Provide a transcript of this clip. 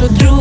нашу друг.